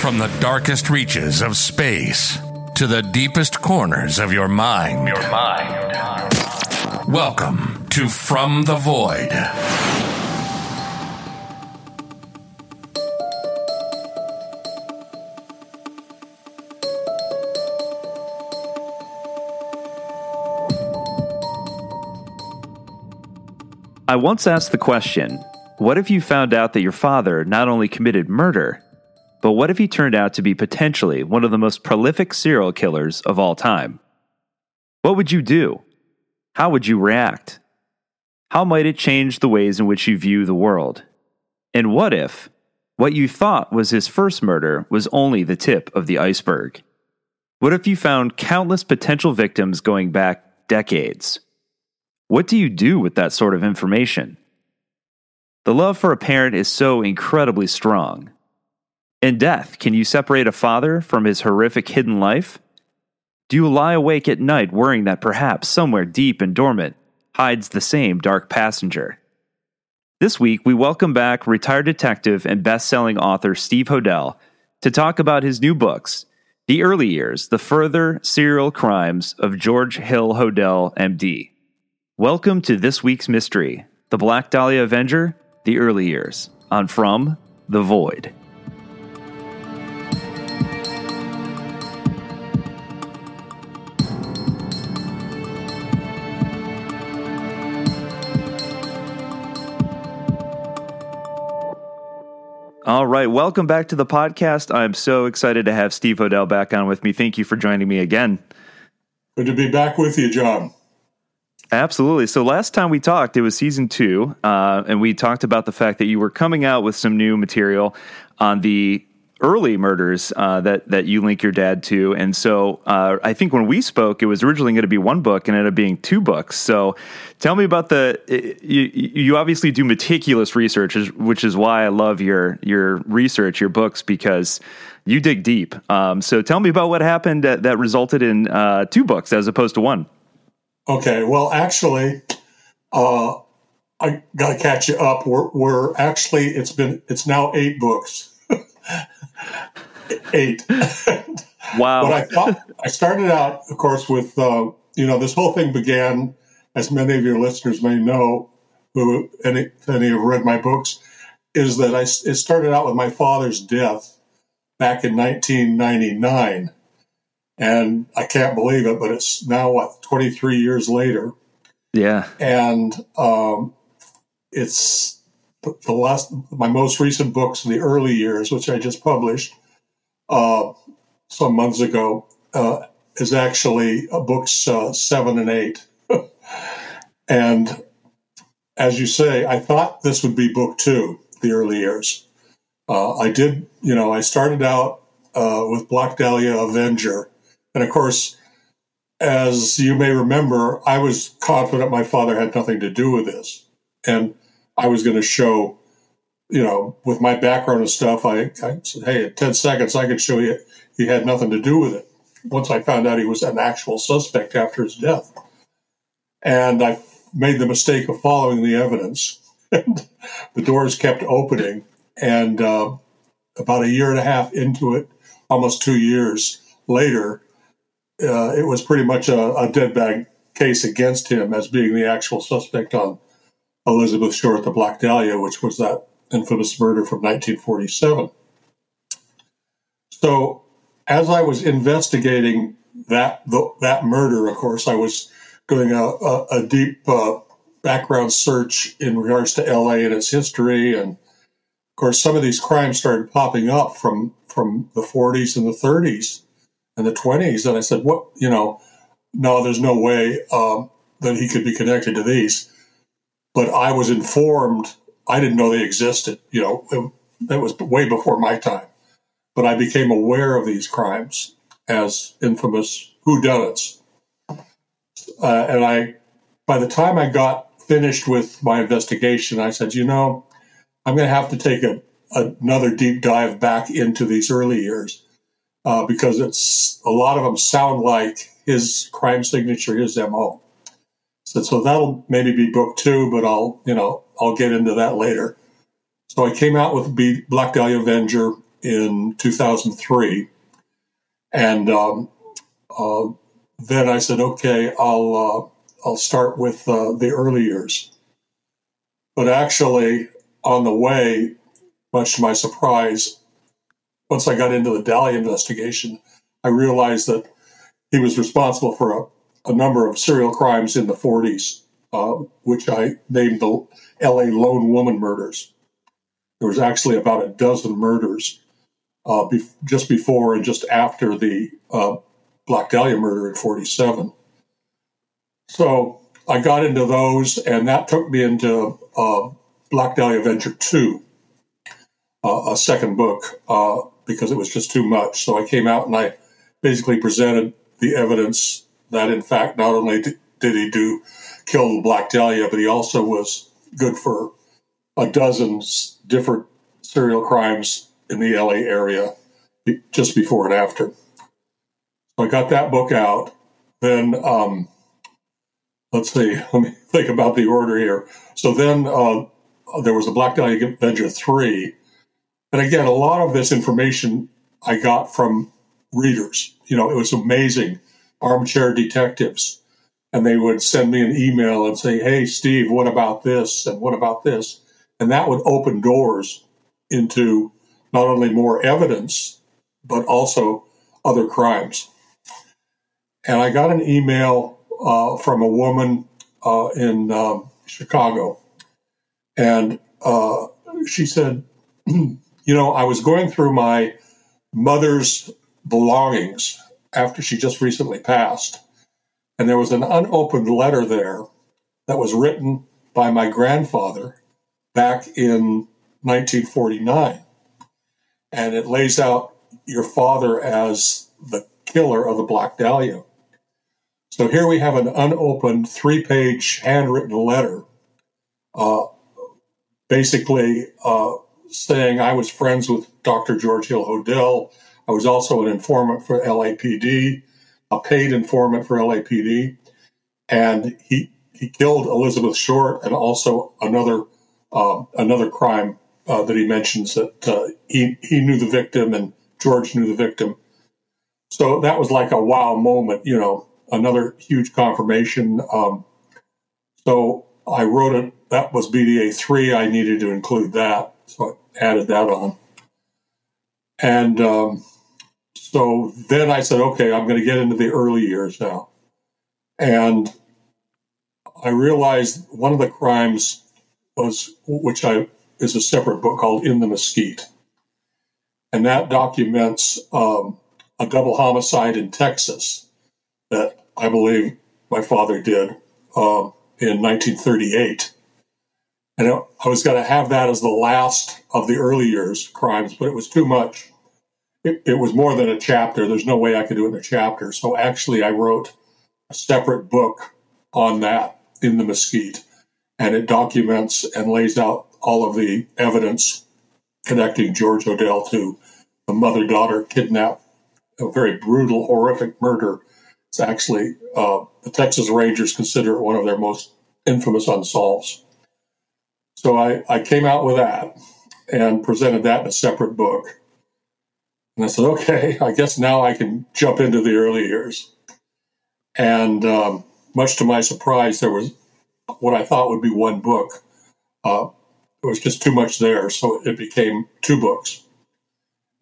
From the darkest reaches of space to the deepest corners of your mind. Your mind. Welcome to From the Void. I once asked the question what if you found out that your father not only committed murder, but what if he turned out to be potentially one of the most prolific serial killers of all time? What would you do? How would you react? How might it change the ways in which you view the world? And what if what you thought was his first murder was only the tip of the iceberg? What if you found countless potential victims going back decades? What do you do with that sort of information? The love for a parent is so incredibly strong. In death, can you separate a father from his horrific hidden life? Do you lie awake at night worrying that perhaps somewhere deep and dormant hides the same dark passenger? This week, we welcome back retired detective and best selling author Steve Hodel to talk about his new books, The Early Years, The Further Serial Crimes of George Hill Hodel, MD. Welcome to this week's mystery The Black Dahlia Avenger the early years on From the Void. All right, welcome back to the podcast. I'm so excited to have Steve Hodel back on with me. Thank you for joining me again. Good to be back with you, John. Absolutely. So last time we talked, it was season two, uh, and we talked about the fact that you were coming out with some new material on the early murders uh, that that you link your dad to. And so uh, I think when we spoke, it was originally going to be one book and ended up being two books. So tell me about the. You, you obviously do meticulous research, which is why I love your your research, your books, because you dig deep. Um, so tell me about what happened that, that resulted in uh, two books as opposed to one. Okay, well, actually, uh, I got to catch you up. We're, we're actually it's been it's now eight books. Eight. wow. but I thought I started out, of course, with uh, you know this whole thing began, as many of your listeners may know, who any any have read my books, is that I it started out with my father's death back in 1999 and I can't believe it, but it's now what 23 years later. Yeah, and um, it's the last my most recent books in the early years, which I just published uh, some months ago, uh, is actually uh, books uh, seven and eight. and as you say, I thought this would be book two, the early years. Uh, I did, you know, I started out uh, with Black Dahlia Avenger and of course, as you may remember, I was confident my father had nothing to do with this. And I was going to show, you know, with my background and stuff, I, I said, hey, in 10 seconds, I could show you he had nothing to do with it. Once I found out he was an actual suspect after his death. And I made the mistake of following the evidence. The doors kept opening. And uh, about a year and a half into it, almost two years later, uh, it was pretty much a, a, dead bag case against him as being the actual suspect on Elizabeth Short, the Black Dahlia, which was that infamous murder from 1947. So, as I was investigating that the, that murder, of course, I was doing a, a, a deep uh, background search in regards to LA and its history, and of course, some of these crimes started popping up from from the 40s and the 30s and the 20s. And I said, what, you know, no, there's no way um, that he could be connected to these. But I was informed, I didn't know they existed. You know, it was way before my time. But I became aware of these crimes as infamous whodunits. Uh, and I, by the time I got finished with my investigation, I said, you know, I'm going to have to take a, another deep dive back into these early years uh, because it's a lot of them sound like his crime signature, his MO. So, so that'll maybe be book two, but I'll, you know, I'll get into that later. So I came out with Black Dahlia Avenger in 2003. And um, uh, then I said, okay, I'll, uh, I'll start with uh, the early years. But actually, on the way, much to my surprise, once I got into the Dahlia investigation, I realized that he was responsible for a, a number of serial crimes in the 40s, uh, which I named the LA Lone Woman murders. There was actually about a dozen murders uh, be- just before and just after the uh, Black Dahlia murder in 47. So I got into those, and that took me into uh, Black Dahlia Avenger 2, uh, a second book, uh, because it was just too much. So I came out and I basically presented the evidence that, in fact, not only did he do kill the Black Dahlia, but he also was good for a dozen different serial crimes in the LA area just before and after. So I got that book out. Then, um, let's see, let me think about the order here. So then uh, there was a Black Dahlia Avenger 3. And again, a lot of this information I got from readers. You know, it was amazing. Armchair detectives. And they would send me an email and say, hey, Steve, what about this? And what about this? And that would open doors into not only more evidence, but also other crimes. And I got an email uh, from a woman uh, in um, Chicago. And uh, she said, You know, I was going through my mother's belongings after she just recently passed. And there was an unopened letter there that was written by my grandfather back in 1949. And it lays out your father as the killer of the Black Dahlia. So here we have an unopened three page handwritten letter, uh, basically uh, saying I was friends with Dr. George Hill Hodel. I was also an informant for LAPD, a paid informant for LAPD. And he, he killed Elizabeth Short and also another uh, another crime uh, that he mentions that uh, he he knew the victim and George knew the victim. So that was like a wow moment, you know, another huge confirmation. Um, so I wrote it. That was BDA three. I needed to include that, so I added that on. And um, so then I said, okay, I'm going to get into the early years now. And I realized one of the crimes was, which I is a separate book called In the Mesquite, and that documents um, a double homicide in Texas that I believe my father did um, in 1938. And I was going to have that as the last of the early years crimes, but it was too much. It, it was more than a chapter. There's no way I could do it in a chapter. So actually, I wrote a separate book on that in the Mesquite and it documents and lays out all of the evidence connecting George Hodel to the mother daughter kidnap, a very brutal, horrific murder. It's actually, uh, the Texas Rangers consider it one of their most infamous unsolves. So I, I came out with that and presented that in a separate book. And I said, okay, I guess now I can jump into the early years. And um, much to my surprise, there was what I thought would be one book. Uh, was just too much there, so it became two books.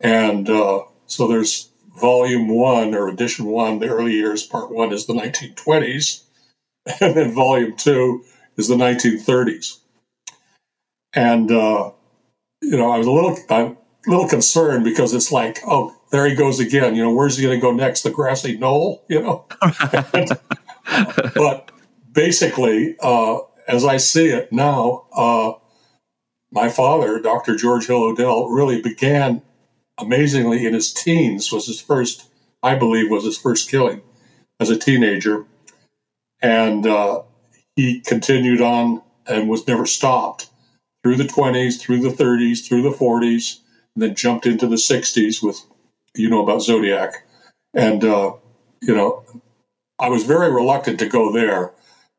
And uh, so there's volume one or edition one, the early years, part one is the 1920s, and then volume two is the 1930s. And, uh, you know, I was a little, a little concerned because it's like, oh, there he goes again. You know, where's he going to go next? The grassy knoll, you know? but basically, uh, as I see it now, uh, my father, Dr. George Hill Hodel, really began amazingly in his teens. Was his first, I believe, was his first killing as a teenager, and uh, he continued on and was never stopped through the 20s, through the 30s, through the 40s, and then jumped into the 60s with, you know, about Zodiac, and uh, you know, I was very reluctant to go there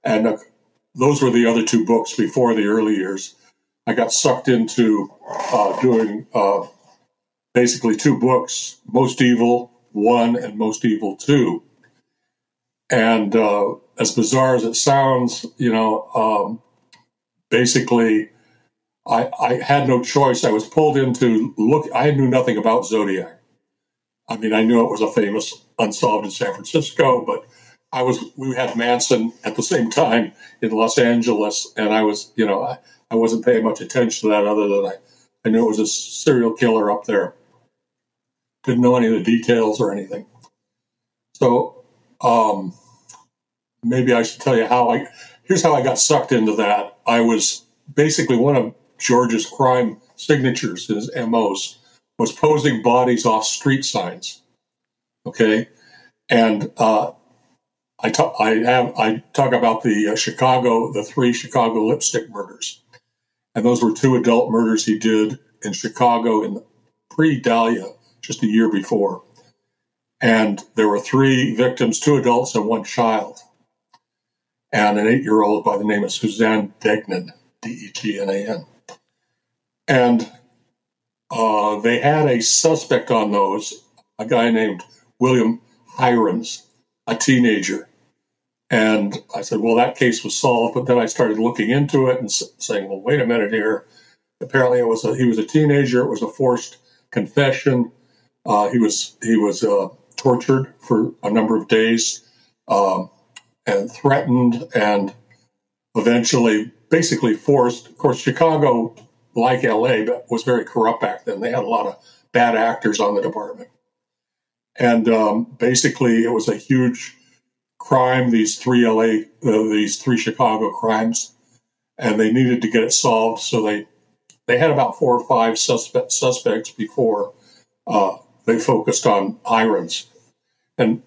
and uh, those were the other two books before the early years. I got sucked into uh, doing uh, basically two books Most Evil 1 and Most Evil 2. And uh, as bizarre as it sounds, you know, um, basically, I, I had no choice. I was pulled into look. I knew nothing about Zodiac. I mean, I knew it was a famous unsolved in San Francisco, but I was we had Manson at the same time in Los Angeles, and I was you know I, I wasn't paying much attention to that other than I I knew it was a serial killer up there. Didn't know any of the details or anything. So um, maybe I should tell you how I. Here's how I got sucked into that. I was basically one of George's crime signatures, his MOs, was posing bodies off street signs. Okay, and uh, I talk. I have. I talk about the uh, Chicago, the three Chicago lipstick murders, and those were two adult murders he did in Chicago in pre Dahlia, just a year before. And there were three victims, two adults and one child, and an eight-year-old by the name of Suzanne Degnan, D-E-G-N-A-N. And uh, they had a suspect on those, a guy named William Heirens, a teenager. And I said, well, that case was solved. But then I started looking into it and saying, well, wait a minute here. Apparently, it was a, he was a teenager. It was a forced confession. Uh, he was he was uh, tortured for a number of days um, and threatened, and eventually, basically forced. Of course, Chicago, like L.A., but was very corrupt back then. They had a lot of bad actors on the department, and um, basically, it was a huge crime. These three LA, uh, these three Chicago crimes, and they needed to get it solved. So they they had about four or five suspect, suspects before uh, they focused on Heirens, and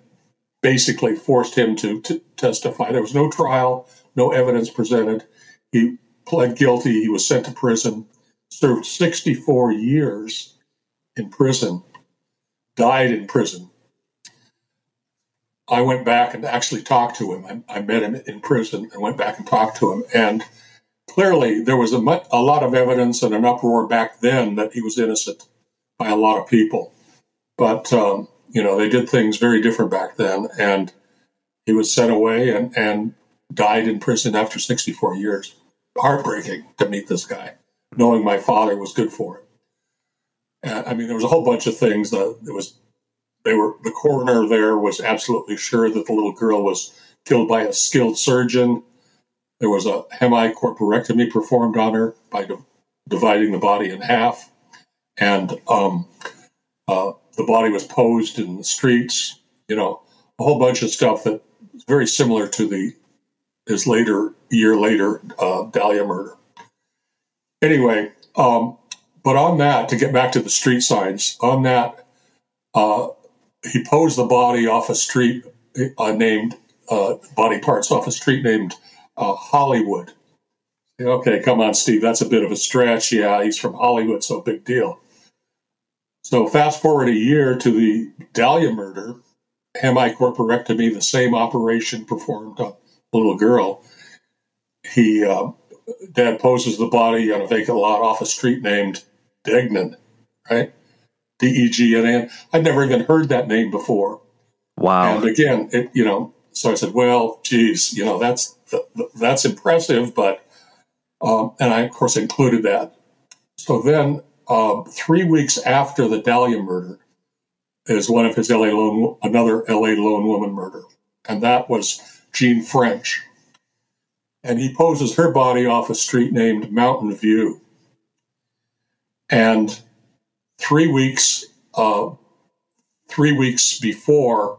basically forced him to, to testify. There was no trial, no evidence presented. He pled guilty. He was sent to prison, served 64 years in prison, died in prison I went back and actually talked to him. I, I, met him in prison and went back and talked to him. And clearly, there was a, a lot of evidence and an uproar back then that he was innocent by a lot of people. But, um, you know, they did things very different back then. And he was sent away and, and died in prison after 64 years. Heartbreaking to meet this guy, knowing my father was good for it. I mean, there was a whole bunch of things that it was they were the coroner there was absolutely sure that the little girl was killed by a skilled surgeon. There was a hemicorporectomy performed on her by di- dividing the body in half, and um, uh, the body was posed in the streets. You know, a whole bunch of stuff that is very similar to the his later year later uh, Dahlia murder. Anyway, um, but on that, to get back to the street signs, on that, uh, he posed the body off a street uh, named uh, body parts off a street named uh, Hollywood. Okay, come on, Steve, that's a bit of a stretch. Yeah, he's from Hollywood, so big deal. So fast forward a year to the Dahlia murder, hemicorporectomy, the same operation performed on a little girl. He uh, dad poses the body on a vacant lot off a street named Degnan, right? D E G N N. I'd never even heard that name before. Wow. And again, it, you know, so I said, well, geez, you know, that's that's impressive, but um, and I of course included that. So then, um, three weeks after the Dahlia murder, is one of his LA lone another LA lone woman murder, and that was Jean French, and he poses her body off a street named Mountain View, and three weeks uh, three weeks before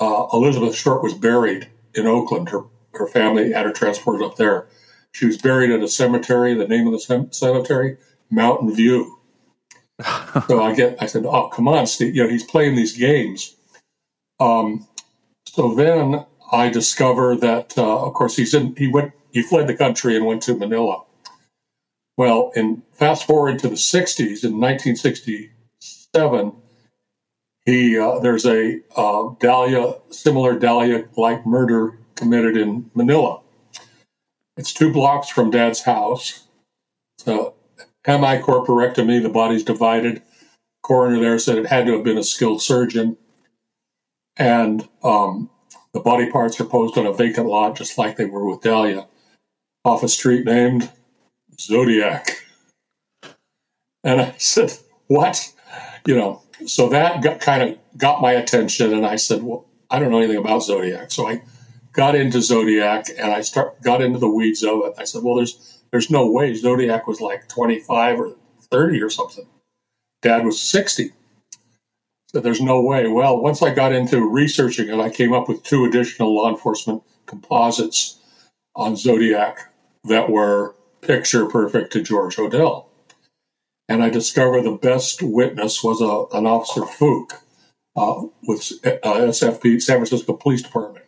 uh, Elizabeth Short was buried in Oakland. Her her family had her transported up there. She was buried at a cemetery. The name of the cemetery, Mountain View. so I get, I said, "Oh, come on, Steve! You know he's playing these games." Um, so then I discover that, uh, of course, he's in. He went. He fled the country and went to Manila. Well, in fast forward to the 60s, in 1967, he uh, there's a uh, Dahlia, similar Dahlia-like murder committed in Manila. It's two blocks from Dad's house. So hemicorporectomy, the body's divided. Coroner there said it had to have been a skilled surgeon. And um, the body parts are posed on a vacant lot, just like they were with Dahlia, off a street named Zodiac. And I said, What? You know, so that got, kind of got my attention. And I said, Well, I don't know anything about Zodiac. So I got into Zodiac and I start got into the weeds of it. I said, Well, there's there's no way Zodiac was like 25 or 30 or something. Dad was 60. There's no way. Well, once I got into researching it, I came up with two additional law enforcement composites on Zodiac that were picture perfect to George Hodel. And I discovered the best witness was a, an officer Fouke uh, with uh, SFP, San Francisco Police Department.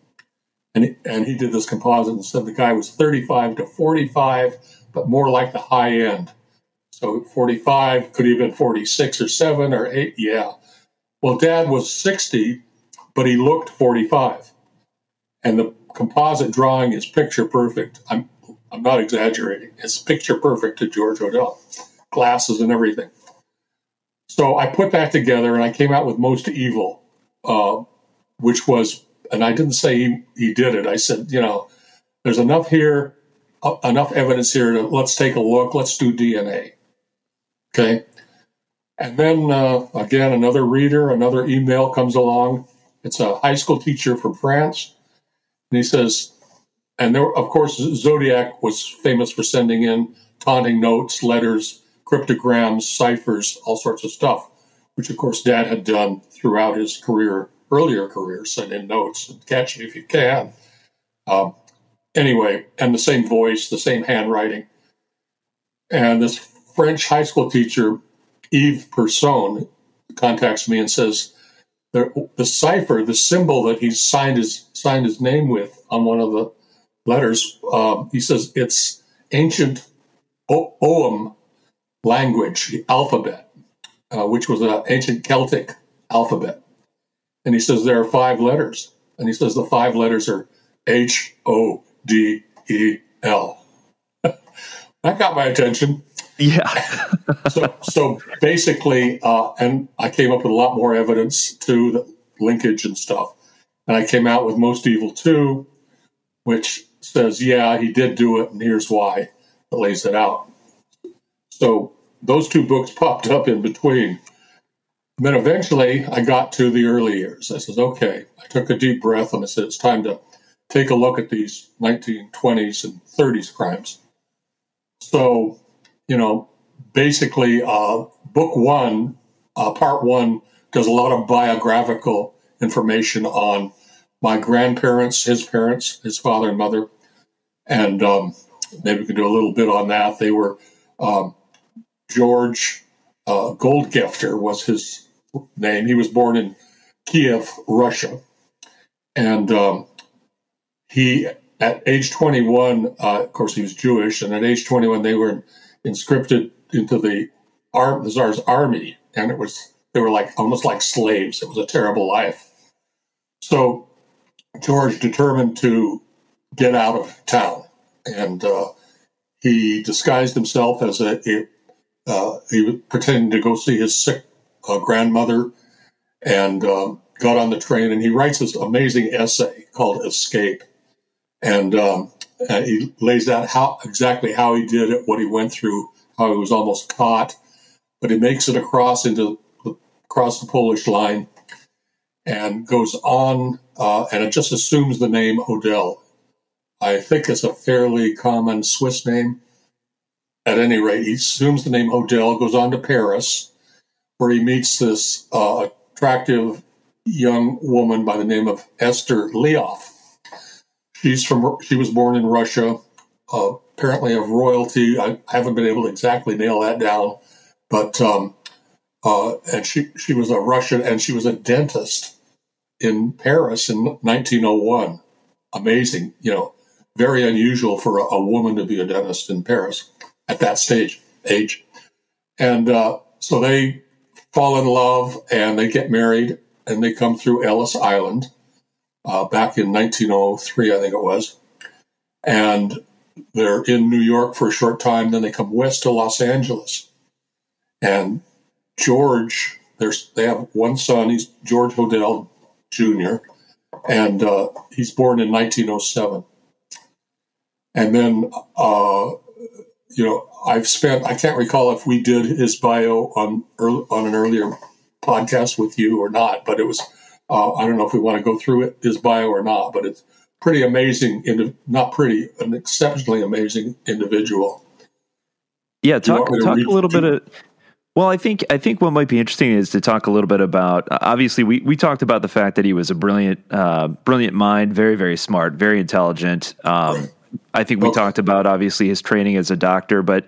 And he, and he did this composite and said the guy was 35 to 45, but more like the high end. So 45 could have been 46 or 7 or 8. Yeah. Well, dad was 60, but he looked 45. And the composite drawing is picture perfect. I'm, I'm not exaggerating. It's picture perfect to George Hodel, glasses and everything. So I put that together and I came out with Most Evil, uh, which was, and I didn't say he, he did it. I said, you know, there's enough here, uh, enough evidence here to let's take a look, let's do DNA. Okay. And then uh, again, another reader, another email comes along. It's a high school teacher from France. And he says, and there, of course, Zodiac was famous for sending in taunting notes, letters, cryptograms, ciphers, all sorts of stuff, which of course Dad had done throughout his career, earlier career, send in notes and catch me if you can. Um, anyway, and the same voice, the same handwriting. And this French high school teacher, Yves Person, contacts me and says, the, the cipher, the symbol that he signed his signed his name with on one of the letters, uh, he says it's ancient o- Ogham language, the alphabet, uh, which was an ancient Celtic alphabet. And he says there are five letters. And he says the five letters are H O D E L. that got my attention. Yeah. so, so basically, uh, and I came up with a lot more evidence to the linkage and stuff. And I came out with Most Evil 2, which says, yeah, he did do it, and here's why. It lays it out. So those two books popped up in between. And then eventually I got to the early years. I said, okay. I took a deep breath and I said, it's time to take a look at these 1920s and 30s crimes. So you know, basically, uh, book one, uh, part one, does a lot of biographical information on my grandparents, his parents, his father and mother, and um, maybe we can do a little bit on that. They were um, George uh, Goldgifter was his name. He was born in Kiev, Russia, and um, he at age 21, uh, of course, he was Jewish, and at age 21, they were inscripted into the, Ar- the Tsar's army, and it was they were like almost like slaves. It was a terrible life. So George determined to get out of town, and uh, he disguised himself as a, a uh, he was pretending to go see his sick uh, grandmother, and um, got on the train. And he writes this amazing essay called "Escape," and um, uh, he lays out how exactly how he did it, what he went through, how he was almost caught, but he makes it across into across the Polish line and goes on, uh, and it just assumes the name Hodel. I think it's a fairly common Swiss name. At any rate, he assumes the name Hodel, goes on to Paris, where he meets this uh, attractive young woman by the name of Esther Leof She's from. She was born in Russia, uh, apparently of royalty. I haven't been able to exactly nail that down, but um, uh, and she she was a Russian and she was a dentist in Paris in 1901. Amazing, you know, very unusual for a, a woman to be a dentist in Paris at that stage age, and uh, so they fall in love and they get married and they come through Ellis Island uh, back in 1903, I think it was. And they're in New York for a short time. Then they come west to Los Angeles. And George There's they have one son. He's George Hodel Jr. and uh, he's born in 1907. And then, uh, you know, I've spent. I can't recall if we did his bio on early, on an earlier podcast with you or not, but it was. Uh, I don't know if we want to go through it, his bio or not, but it's pretty amazing. Not pretty, an exceptionally amazing individual. Yeah, talk talk a little bit of well, I think I think what might be interesting is to talk a little bit about. Obviously, we, we talked about the fact that he was a brilliant uh, brilliant mind, very very smart, very intelligent. Um, I think we okay. talked about obviously his training as a doctor, but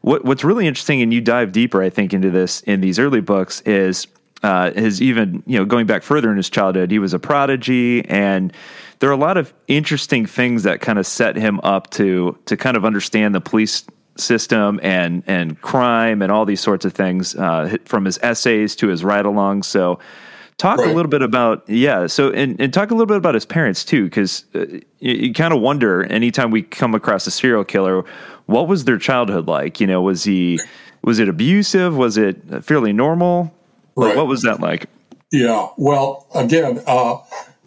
what what's really interesting, and you dive deeper, I think, into this in these early books is uh, his even you know going back further in his childhood, he was a prodigy, and there are a lot of interesting things that kind of set him up to to kind of understand the police system and and crime and all these sorts of things uh, from his essays to his ride-alongs. So talk right. a little bit about yeah so and, and talk a little bit about his parents too because uh, you, you kind of wonder anytime we come across a serial killer what was their childhood like you know was he was it abusive was it fairly normal right. what was that like yeah well again uh,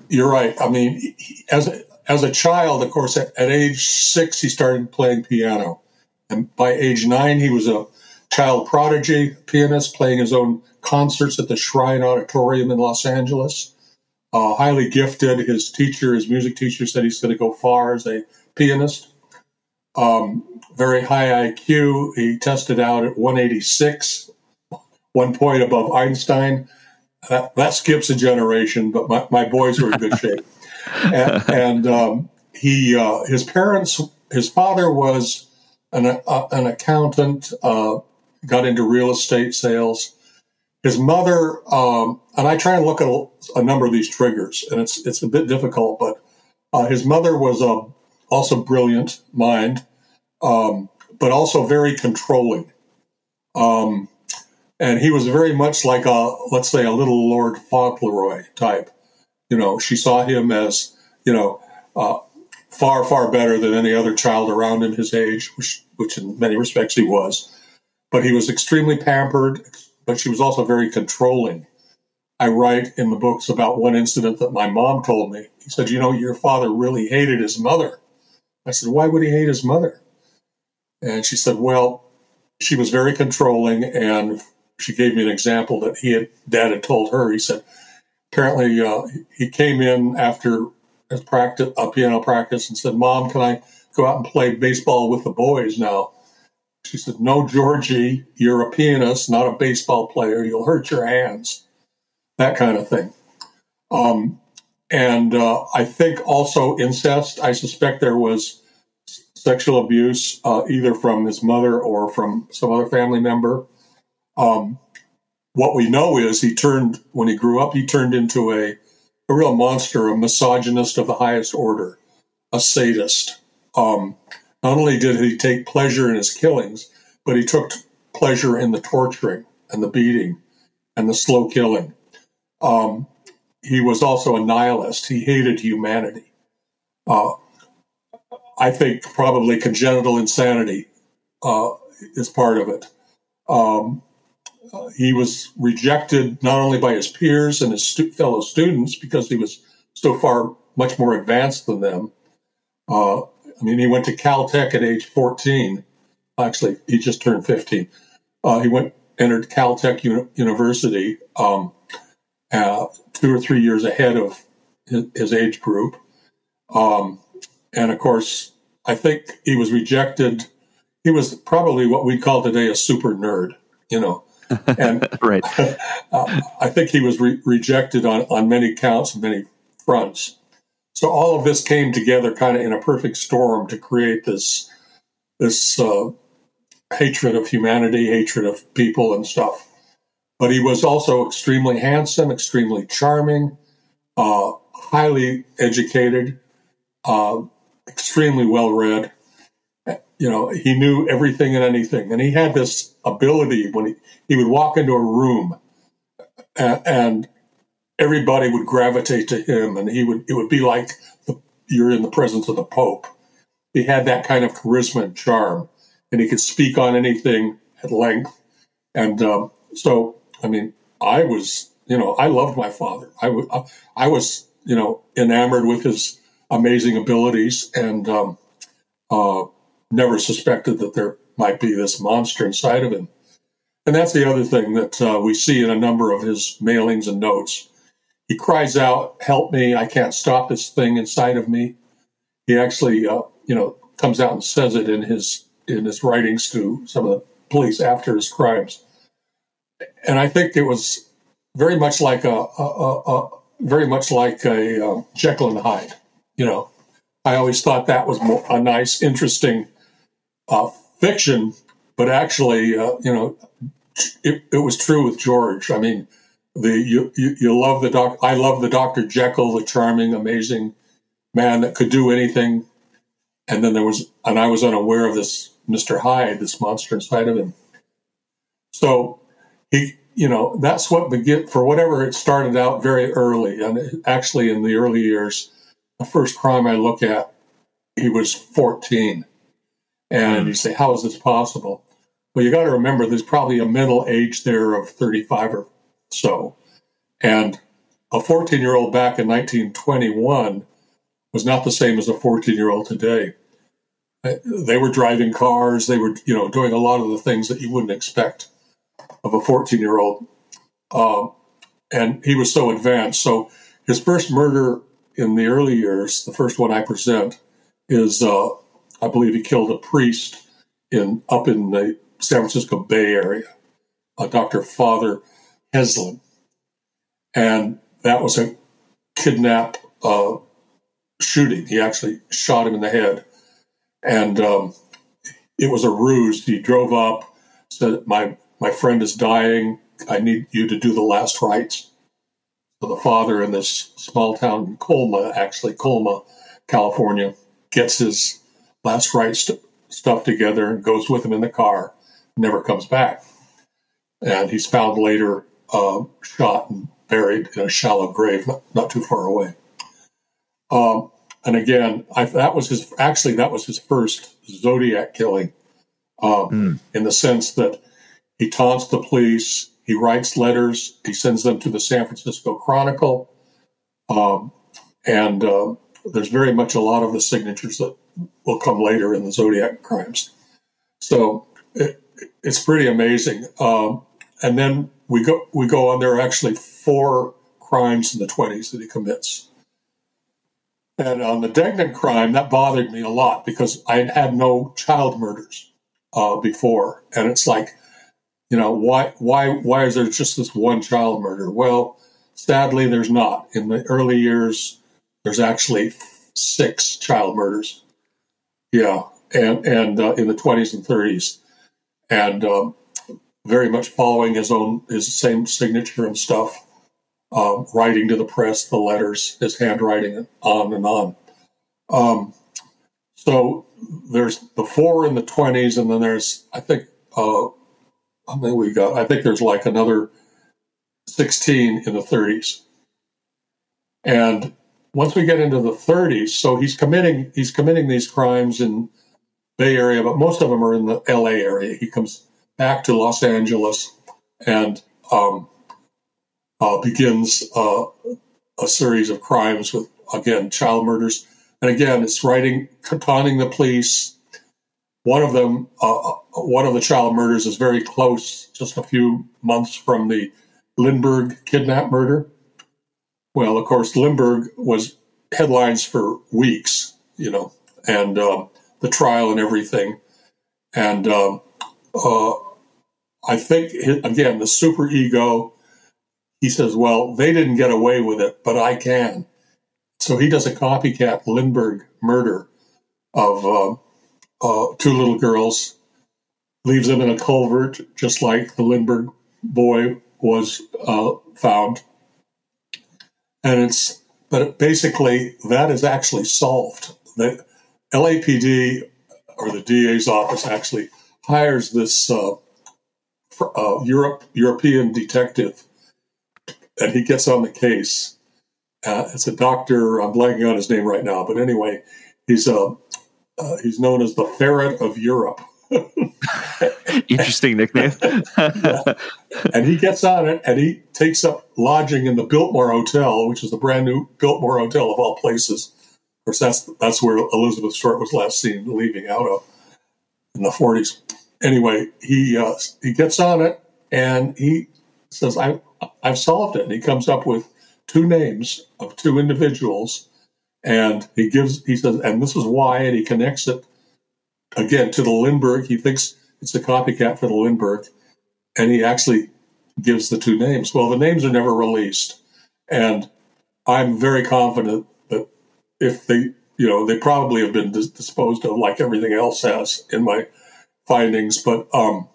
you're right i mean as a, as a child of course at, at age six he started playing piano and by age nine, he was a child prodigy pianist playing his own concerts at the Shrine Auditorium in Los Angeles. Uh, highly gifted. His teacher, his music teacher, said he's going to go far as a pianist. Um, very high IQ. He tested out at 186, one point above Einstein. That, that skips a generation, but my, my boys were in good shape. And, and um, he, uh, his parents, his father was an, uh, an accountant, uh, got into real estate sales. His mother, um, and I try and look at a, a, number of these triggers, and it's it's a bit difficult, but uh, his mother was a also brilliant mind, um, but also very controlling. Um, and he was very much like a, let's say, a little Lord Fauntleroy type. You know, she saw him as, you know, uh, far, far better than any other child around him his age, which, which in many respects he was. But he was extremely pampered, but she was also very controlling. I write in the books about one incident that my mom told me. He said, You know, your father really hated his mother. I said, Why would he hate his mother? And she said, Well, she was very controlling. And she gave me an example that he had, dad had told her. He said, Apparently, uh, he came in after practice a piano practice and said, "Mom, can I go out and play baseball with the boys now?" She said, "No, Georgie, you're a pianist, not a baseball player. You'll hurt your hands." That kind of thing. Um, and uh, I think also incest. I suspect there was sexual abuse uh, either from his mother or from some other family member. Um, what we know is he turned when he grew up. He turned into a a real monster, a misogynist of the highest order, a sadist. Um, not only did he take pleasure in his killings, but he took pleasure in the torturing and the beating and the slow killing. Um, he was also a nihilist. He hated humanity. Uh, I think probably congenital insanity uh, is part of it. Um, he was rejected not only by his peers and his stu- fellow students because he was so far much more advanced than them. Uh, I mean, he went to Caltech at age 14. Actually, he just turned 15. Uh, he went entered Caltech Uni- University um, uh, two or three years ahead of his, his age group. Um, and of course, I think he was rejected. He was probably what we call today a super nerd, you know. And right. uh, I think he was re- rejected on, on many counts, and many fronts. So all of this came together kind of in a perfect storm to create this this uh, hatred of humanity, hatred of people and stuff. But he was also extremely handsome, extremely charming, uh, highly educated, uh, extremely well read, you know, he knew everything and anything. And he had this ability when he, he would walk into a room and, and everybody would gravitate to him and he would, it would be like the, you're in the presence of the Pope. He had that kind of charisma and charm and he could speak on anything at length. And um, so, I mean, I was, you know, I loved my father. I, w- I was, you know, enamored with his amazing abilities and um, uh, never suspected that there might be this monster inside of him. And that's the other thing that uh, we see in a number of his mailings and notes. He cries out, "Help me! I can't stop this thing inside of me." He actually, uh, you know, comes out and says it in his in his writings to some of the police after his crimes. And I think it was very much like a, a, a, a very much like a um, Jekyll and Hyde. You know, I always thought that was more, a nice, interesting uh, fiction, but actually, uh, you know, it, it, was true with George. I mean, the you, you, you love the doc. I love the Doctor Jekyll, the charming, amazing man that could do anything. And then there was, and I was unaware of this Mister Hyde, this monster inside of him. So he, you know, that's what begin for whatever it started out very early, and actually in the early years, the first crime I look at, he was 14. And you say, how is this possible? Well, you got to remember there's probably a middle age there of 35 or so. And a 14 year old back in 1921 was not the same as a 14 year old today. They were driving cars, they were, you know, doing a lot of the things that you wouldn't expect of a 14 year old. Uh, and he was so advanced. So his first murder in the early years, the first one I present, is uh, I believe he killed a priest in up in the San Francisco Bay Area, uh, Dr. Father Heslin, and that was a kidnap uh, shooting. He actually shot him in the head, and um, it was a ruse. He drove up, said, "My my friend is dying. I need you to do the last rites." So the father in this small town in Colma, actually Colma, California, gets his last rites st- stuff together and goes with him in the car. Never comes back, and he's found later uh, shot and buried in a shallow grave not, not too far away. Um, and again, I, that was his actually that was his first Zodiac killing, um, mm. in the sense that he taunts the police, he writes letters, he sends them to the San Francisco Chronicle, um, and uh, there's very much a lot of the signatures that will come later in the Zodiac crimes. So it, it's pretty amazing. Um, and then we go we go on. There are actually four crimes in the 20s that he commits. And on the Degnan crime, that bothered me a lot because I had no child murders uh, before, and it's like, you know, why why why is there just this one child murder? Well, sadly, there's not. In the early years, there's actually six child murders. Yeah, and and uh, in the 20s and 30s, and um, very much following his own his same signature and stuff uh, writing to the press, the letters, his handwriting, on and on. Um, so there's the four in the 20s, and then there's, I think, uh, how many we got? I think there's like another 16 in the 30s. And once we get into the 30s, so he's committing he's committing these crimes in Bay Area, but most of them are in the LA area. He comes back to Los Angeles and um, uh, begins uh, a series of crimes with, again, child murders. And again, it's writing, taunting the police. One of them, uh, uh, one of the child murders is very close, just a few months from the Lindbergh kidnap murder. Well, of course, Lindbergh was headlines for weeks, you know, and um, the trial and everything. And um, uh, I think, again, the super ego he says, Well, they didn't get away with it, but I can. So he does a copycat Lindbergh murder of uh, uh, two little girls, leaves them in a culvert, just like the Lindbergh boy was uh, found. And it's, but basically, that is actually solved. The LAPD or the DA's office actually hires this uh, uh, Europe European detective and he gets on the case. Uh, it's a doctor. I'm blanking on his name right now, but anyway, he's a uh, uh, he's known as the ferret of Europe. Interesting nickname. yeah. And he gets on it and he takes up lodging in the Biltmore Hotel, which is the brand new Biltmore Hotel of all places. Of course, that's that's where Elizabeth Short was last seen leaving out of in the 40s. Anyway, he uh, he gets on it and he says, I, I've solved it. And he comes up with two names of two individuals. And he gives, he says, and this is why, and he connects it again to the Lindbergh. He thinks it's a copycat for the Lindbergh. And he actually gives the two names. Well, the names are never released. And I'm very confident that if they, you know, they probably have been dis- disposed of like everything else has in my findings. But um,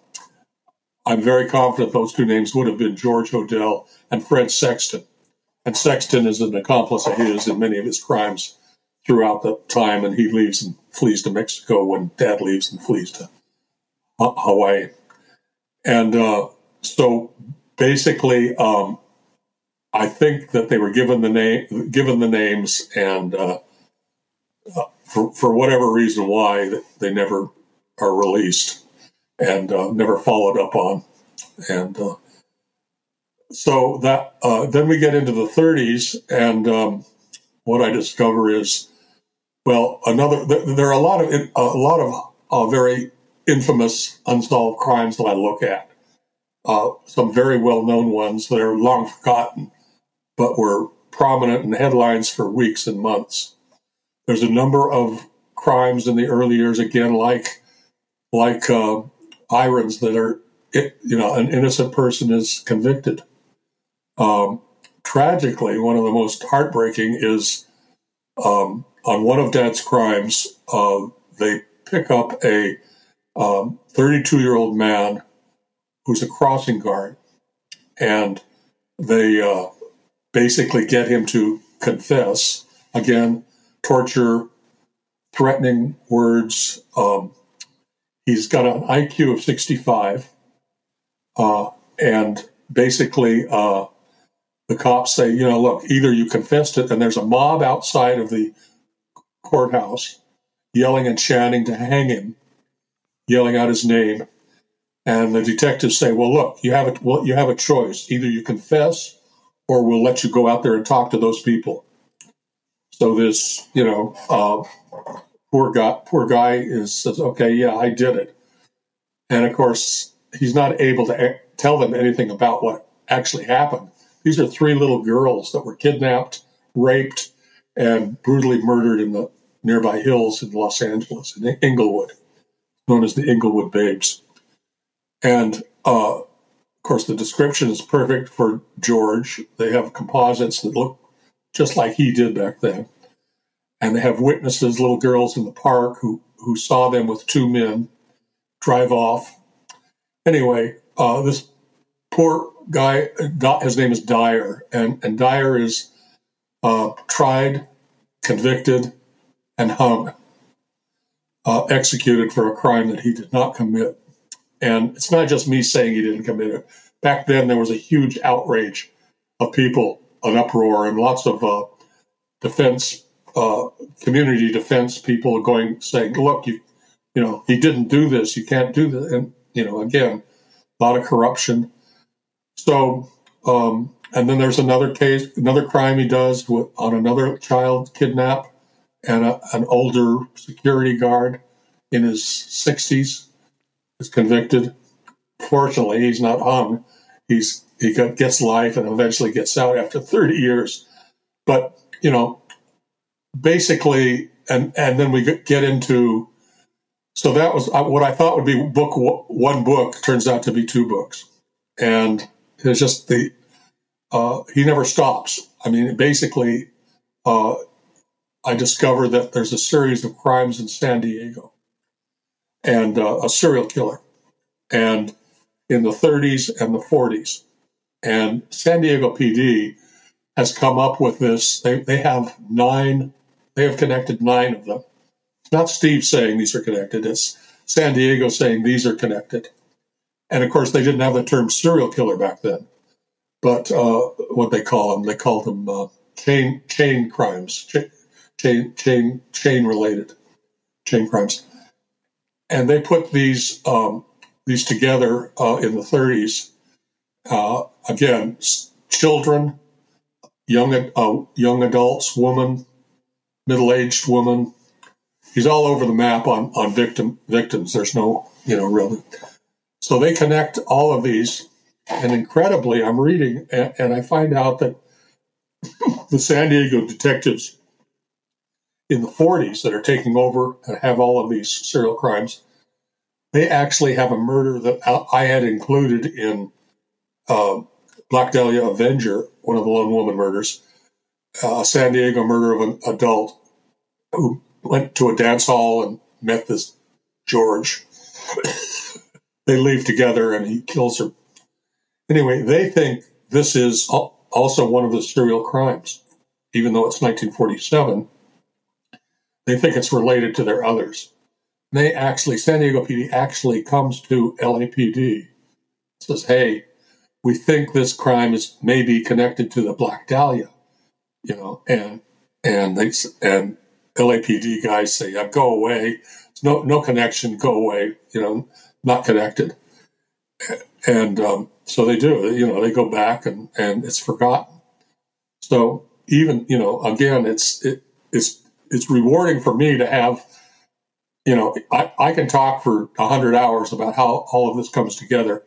I'm very confident those two names would have been George Hodel and Fred Sexton. And Sexton is an accomplice of his in many of his crimes throughout the time, and he leaves and flees to Mexico when Dad leaves and flees to Hawaii. And uh, so basically, um, I think that they were given the name, given the names, and uh, uh, for for whatever reason, why they never are released and uh, never followed up on. And uh, so that uh, then we get into the 30s, and um, what I discover is, well, another. There are a lot of a lot of uh, very infamous unsolved crimes that I look at. Uh, some very well known ones that are long forgotten, but were prominent in headlines for weeks and months. There's a number of crimes in the early years, again, like like uh, irons that are, you know, an innocent person is convicted. Um, tragically, one of the most heartbreaking is um, on one of Dad's crimes, uh, they pick up a 32 um, year old man who's a crossing guard, and they uh, basically get him to confess again, torture, threatening words, um, He's got an IQ of 65. Uh, and basically, uh, the cops say, you know, look, either you confessed it, and there's a mob outside of the courthouse yelling and chanting to hang him, yelling out his name. And the detectives say, well, look, you have a, well, you have a choice. Either you confess or we'll let you go out there and talk to those people. So this, you know, uh, poor guy, poor guy is says, okay, yeah, I did it. And of course, he's not able to tell them anything about what actually happened. These are three little girls that were kidnapped, raped, and brutally murdered in the nearby hills in Los Angeles, in Inglewood, known as the Inglewood Babes. And uh, of course, the description is perfect for George. They have composites that look just like he did back then and they have witnesses, little girls in the park who who saw them with two men drive off. Anyway, uh, this poor guy, his name is Dyer, and and Dyer is uh, tried, convicted, and hung, uh, executed for a crime that he did not commit. And it's not just me saying he didn't commit it. Back then, there was a huge outrage of people, an uproar, and lots of uh, defense uh, community defense people going saying, "Look, you, you know, he didn't do this. You can't do this." And you know, again, a lot of corruption. So, um, and then there's another case, another crime he does with, on another child kidnap, and a, an older security guard in his 60s is convicted. Fortunately, he's not hung. He's he gets life and eventually gets out after 30 years. But you know, basically, and and then we get into. So that was uh, what I thought would be book one book turns out to be two books, and it's just the uh, he never stops. I mean, basically, uh, I discovered that there's a series of crimes in San Diego, and uh, a serial killer, and in the 30s and the 40s, and San Diego PD has come up with this. They they have nine they have connected nine of them. Not Steve saying these are connected, it's San Diego saying these are connected. And of course, they didn't have the term serial killer back then. But uh, what they call them, they called them uh, chain chain crimes, chain chain chain related chain crimes. and they put these um, these together uh, in the 30s. Uh, again, children, young uh, young adults, woman, middle aged woman. He's all over the map on on victim victims. There's no you know really. So they connect all of these, and incredibly, I'm reading and, and I find out that the San Diego detectives in the 40s that are taking over and have all of these serial crimes, they actually have a murder that I had included in uh, Black Dahlia Avenger, one of the lone woman murders, a San Diego murder of an adult who went to a dance hall and met this George. they leave together and he kills her. Anyway, they think this is also one of the serial crimes, even though it's 1947 they think it's related to their others. They actually, San Diego PD actually comes to LAPD, says, hey, we think this crime is maybe connected to the Black Dahlia, you know, and and they and LAPD guys say, yeah, go away. no no connection, go away, you know, not connected. And um, so they do, you know, they go back and, and it's forgotten. So even, you know, again, it's it, it's it's rewarding for me to have, you know, I, I can talk for a hundred hours about how all of this comes together,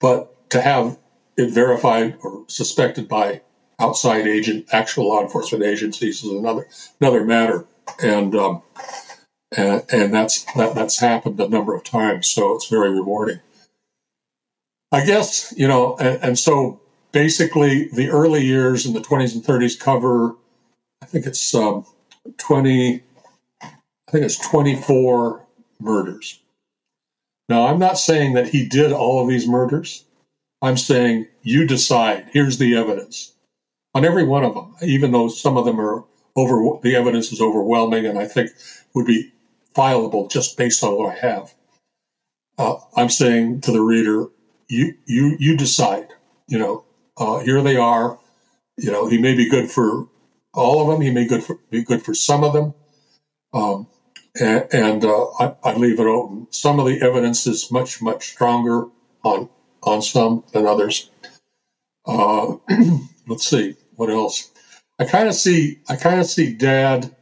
but to have it verified or suspected by outside agent, actual law enforcement agencies is another another matter, and um, and, and that's that, that's happened a number of times, so it's very rewarding. I guess you know, and, and so basically, the early years in the 20s and 30s cover. I think it's um, 20, I think it's 24 murders. Now, I'm not saying that he did all of these murders. I'm saying you decide. Here's the evidence on every one of them, even though some of them are over, the evidence is overwhelming and I think would be fileable just based on what I have. Uh, I'm saying to the reader, you, you, you decide, you know, uh, here they are. You know, he may be good for all of them. He may good for, be good for some of them. Um, and, and uh, I, I, leave it open. Some of the evidence is much, much stronger on on some than others. Uh, let's see what else. I kind of see. I kind of see Dad.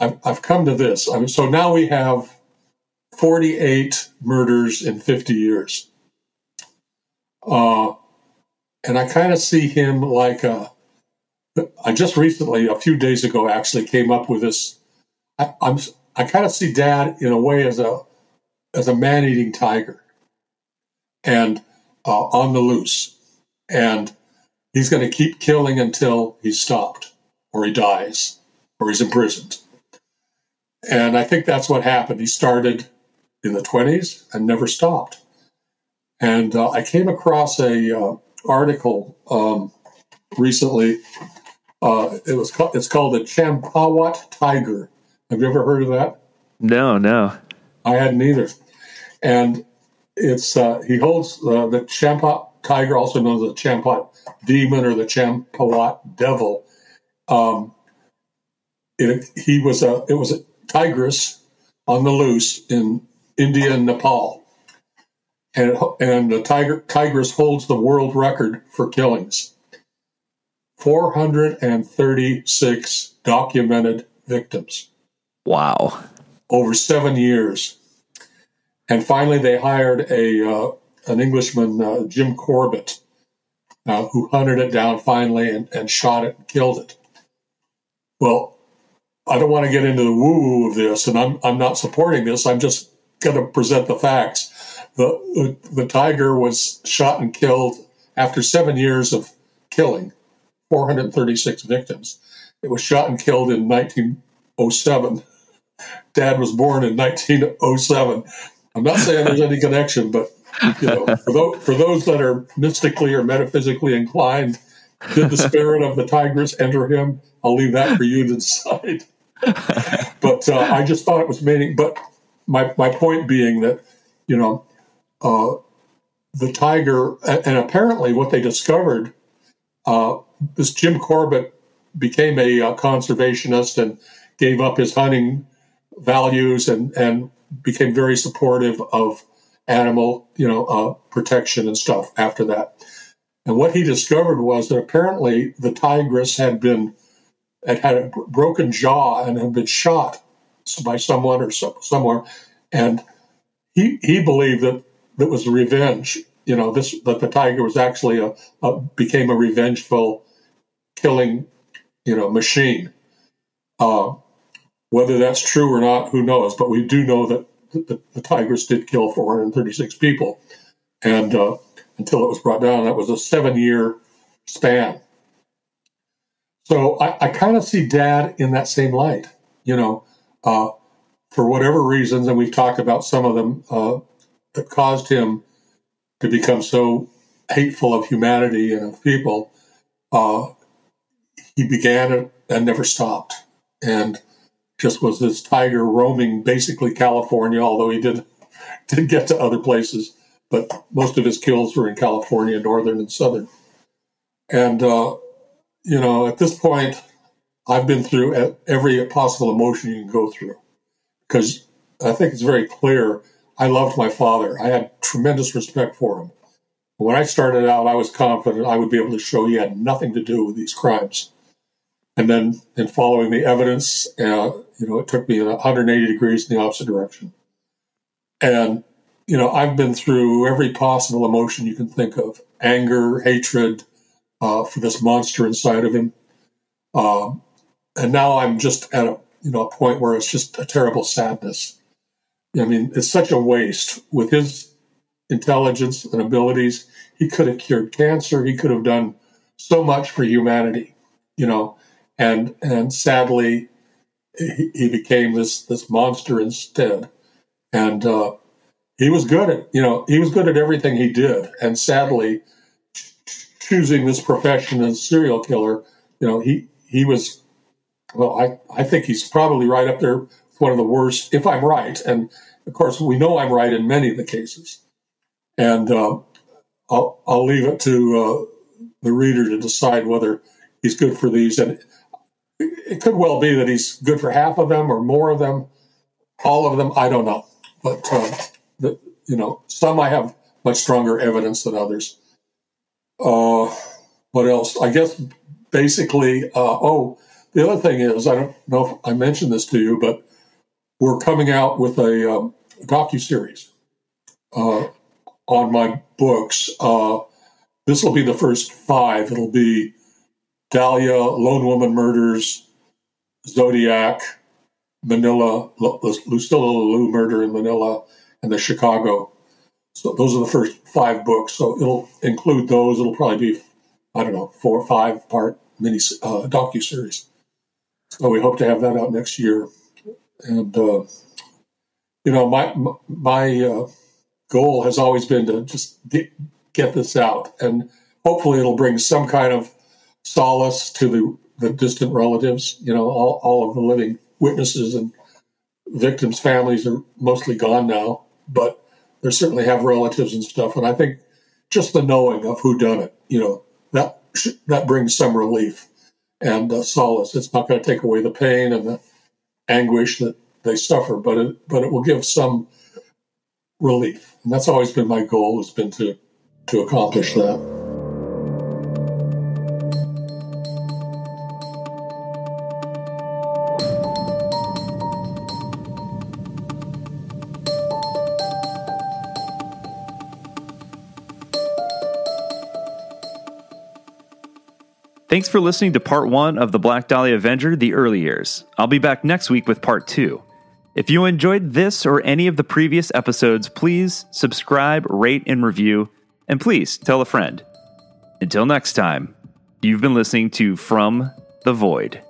I've, I've come to this. I mean, so now we have 48 murders in 50 years. Uh, and I kind of see him like a I just recently, a few days ago, actually came up with this. I, I'm I kind of see Dad in a way as a as a man eating tiger, and uh, on the loose, and he's going to keep killing until he's stopped, or he dies, or he's imprisoned. And I think that's what happened. He started in the 20s and never stopped. And uh, I came across a uh, article um, recently uh, it was called, it's called the Champawat tiger. Have you ever heard of that? No, no. I hadn't either. And it's uh, he holds uh, the Champawat tiger, also known as the Champawat demon or the Champawat devil. Um, it, he was a it was a tigress on the loose in India and Nepal, and and the tiger tigress holds the world record for killings. 436 documented victims. Wow. Over seven years. And finally, they hired a uh, an Englishman, uh, Jim Corbett, uh, who hunted it down finally and, and shot it and killed it. Well, I don't want to get into the woo woo of this, and I'm, I'm not supporting this. I'm just going to present the facts. The, the, tiger was shot and killed after seven years of killing 436 victims. It was shot and killed in 1907. Dad was born in 1907. I'm not saying there's any connection, but you know, for those, for those that are mystically or metaphysically inclined, did the spirit of the tigress enter him? I'll leave that for you to decide. but uh, I just thought it was meaning. But my my point being that you know uh, the tiger, and apparently what they discovered uh, this Jim Corbett became a uh, conservationist and gave up his hunting values and and became very supportive of animal, you know, uh, protection and stuff after that. And what he discovered was that apparently the tigress had been had had a broken jaw and had been shot by someone or so, somewhere, and he he believed that that was revenge. You know, this that the tiger was actually a, a became a revengeful killing, you know, machine. Uh, whether that's true or not, who knows? But we do know that the, the Tigers did kill 436 people, and uh, until it was brought down, that was a seven-year span. So I, I kind of see Dad in that same light. You know, uh, for whatever reasons, and we've talked about some of them uh, that caused him to become so hateful of humanity and of people. Uh, he began it and never stopped, and just was this tiger roaming basically California, although he did did get to other places, but most of his kills were in California, northern and southern. And uh, you know, at this point, I've been through every possible emotion you can go through because I think it's very clear. I loved my father. I had tremendous respect for him. When I started out, I was confident I would be able to show he had nothing to do with these crimes. And then, in following the evidence, uh, you know, it took me 180 degrees in the opposite direction. And you know, I've been through every possible emotion you can think of: anger, hatred uh, for this monster inside of him. Um, and now I'm just at a you know a point where it's just a terrible sadness. I mean, it's such a waste with his intelligence and abilities. He could have cured cancer. He could have done so much for humanity, you know, and and sadly, he, he became this this monster instead. And uh, he was good at you know he was good at everything he did, and sadly, choosing this profession as a serial killer, you know, he he was well, I, I think he's probably right up there with one of the worst, if I'm right. And of course, we know I'm right in many of the cases. And uh, I'll, I'll leave it to uh, the reader to decide whether he's good for these. And it could well be that he's good for half of them or more of them, all of them. I don't know. But, uh, the, you know, some I have much stronger evidence than others. Uh, what else? I guess basically, uh, oh, the other thing is, I don't know if I mentioned this to you, but we're coming out with a um, docu series uh, on my books. Uh, this will be the first five. It'll be Dahlia, Lone Woman Murders, Zodiac, Manila, Lucila Lalu murder in Manila, and the Chicago. So those are the first five books. So it'll include those. It'll probably be, I don't know, four or five part mini uh, docu series. So we hope to have that out next year. And uh, you know, my my uh, goal has always been to just get, this out, and hopefully, it'll bring some kind of solace to the the distant relatives. You know, all all of the living witnesses and victims' families are mostly gone now, but they certainly have relatives and stuff. And I think just the knowing of who done it, you know, that that brings some relief and uh, solace. It's not going to take away the pain and the anguish that they suffer, but it, but it will give some relief. And that's always been my goal has been to to accomplish that. Thanks for listening to part one of The Black Dahlia Avenger The Early Years. I'll be back next week with part two. If you enjoyed this or any of the previous episodes, please subscribe, rate, and review, and please tell a friend. Until next time, you've been listening to From the Void.